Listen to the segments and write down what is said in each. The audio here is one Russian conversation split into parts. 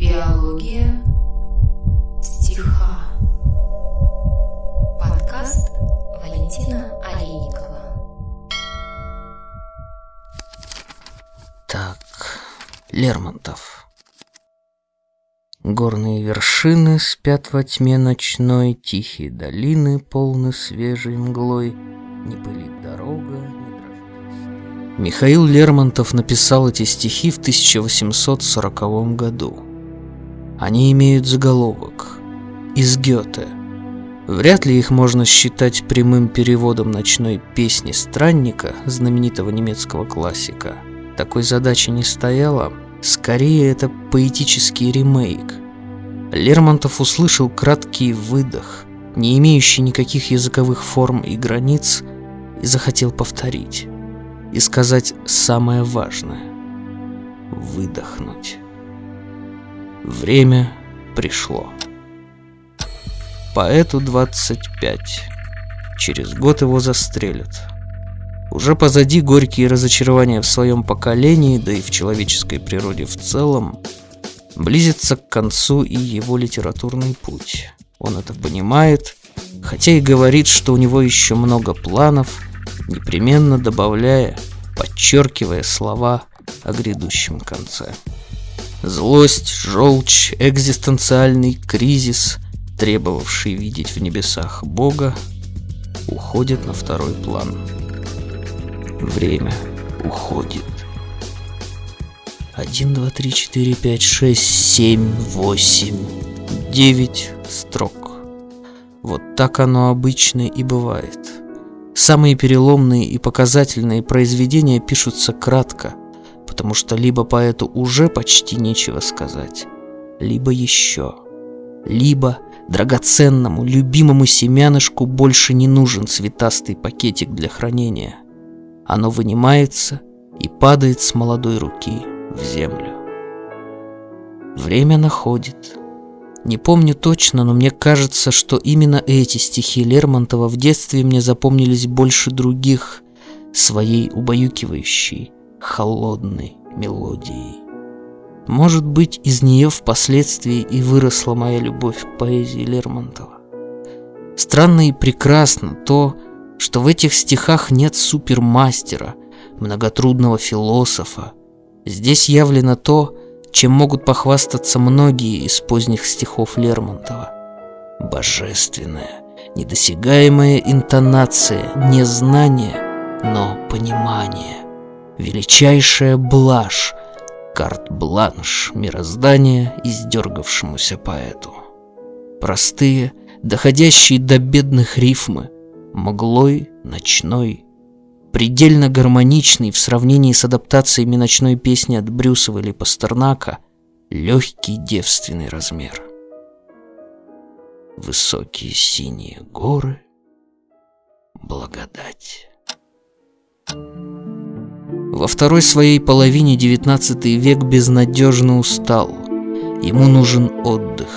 Биология стиха. Подкаст Валентина Олейникова. Так, Лермонтов. Горные вершины спят во тьме ночной, Тихие долины полны свежей мглой, Не пылит дорога, не дрожит. Михаил Лермонтов написал эти стихи в 1840 году. Они имеют заголовок «Из Гёте». Вряд ли их можно считать прямым переводом ночной песни странника, знаменитого немецкого классика. Такой задачи не стояло, скорее это поэтический ремейк. Лермонтов услышал краткий выдох, не имеющий никаких языковых форм и границ, и захотел повторить. И сказать самое важное. Выдохнуть. Время пришло. Поэту 25. Через год его застрелят. Уже позади горькие разочарования в своем поколении, да и в человеческой природе в целом. Близится к концу и его литературный путь. Он это понимает, хотя и говорит, что у него еще много планов, непременно добавляя, подчеркивая слова о грядущем конце. Злость, желчь, экзистенциальный кризис, требовавший видеть в небесах Бога, уходят на второй план. Время уходит. Один, два, три, четыре, пять, шесть, семь, восемь, девять строк. Вот так оно обычно и бывает. Самые переломные и показательные произведения пишутся кратко, потому что либо поэту уже почти нечего сказать, либо еще, либо драгоценному, любимому семянышку больше не нужен цветастый пакетик для хранения. Оно вынимается и падает с молодой руки в землю. Время находит. Не помню точно, но мне кажется, что именно эти стихи Лермонтова в детстве мне запомнились больше других своей убаюкивающей, холодной мелодией. Может быть, из нее впоследствии и выросла моя любовь к поэзии Лермонтова. Странно и прекрасно то, что в этих стихах нет супермастера, многотрудного философа. Здесь явлено то, чем могут похвастаться многие из поздних стихов Лермонтова. Божественная, недосягаемая интонация, не знание, но понимание, величайшая блажь, карт-бланш мироздания издергавшемуся поэту. Простые, доходящие до бедных рифмы, мглой, ночной, предельно гармоничный в сравнении с адаптациями ночной песни от Брюсова или Пастернака, легкий девственный размер. Высокие синие горы, второй своей половине XIX век безнадежно устал. Ему нужен отдых,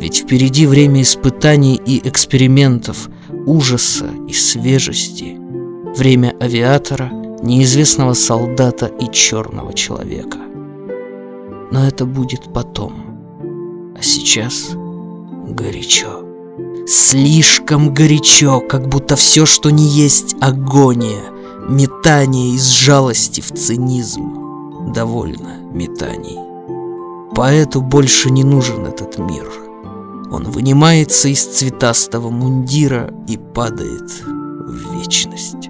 ведь впереди время испытаний и экспериментов, ужаса и свежести. Время авиатора, неизвестного солдата и черного человека. Но это будет потом. А сейчас горячо. Слишком горячо, как будто все, что не есть агония – Метание из жалости в цинизм. Довольно метаний. Поэту больше не нужен этот мир. Он вынимается из цветастого мундира и падает в вечность.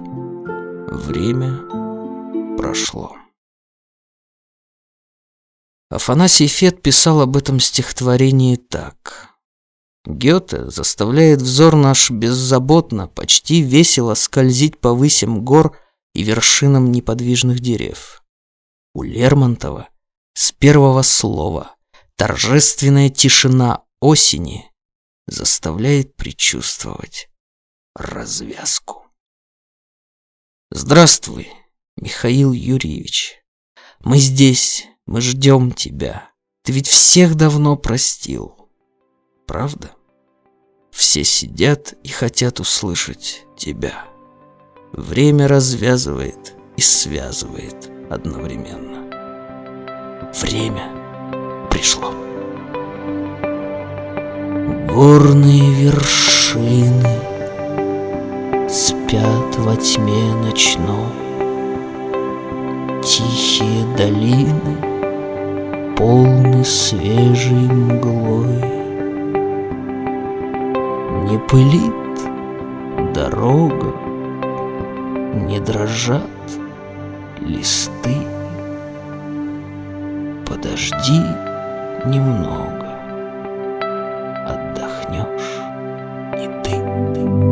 Время прошло. Афанасий Фет писал об этом стихотворении так. Гёте заставляет взор наш беззаботно, почти весело скользить по высям гор и вершинам неподвижных дерев. У Лермонтова с первого слова торжественная тишина осени заставляет предчувствовать развязку. Здравствуй, Михаил Юрьевич. Мы здесь, мы ждем тебя. Ты ведь всех давно простил правда? Все сидят и хотят услышать тебя. Время развязывает и связывает одновременно. Время пришло. Горные вершины Спят во тьме ночной Тихие долины Полны свежей мглой Не пылит дорога Не дрожат листы Подожди немного Отдохнешь и ты, ты.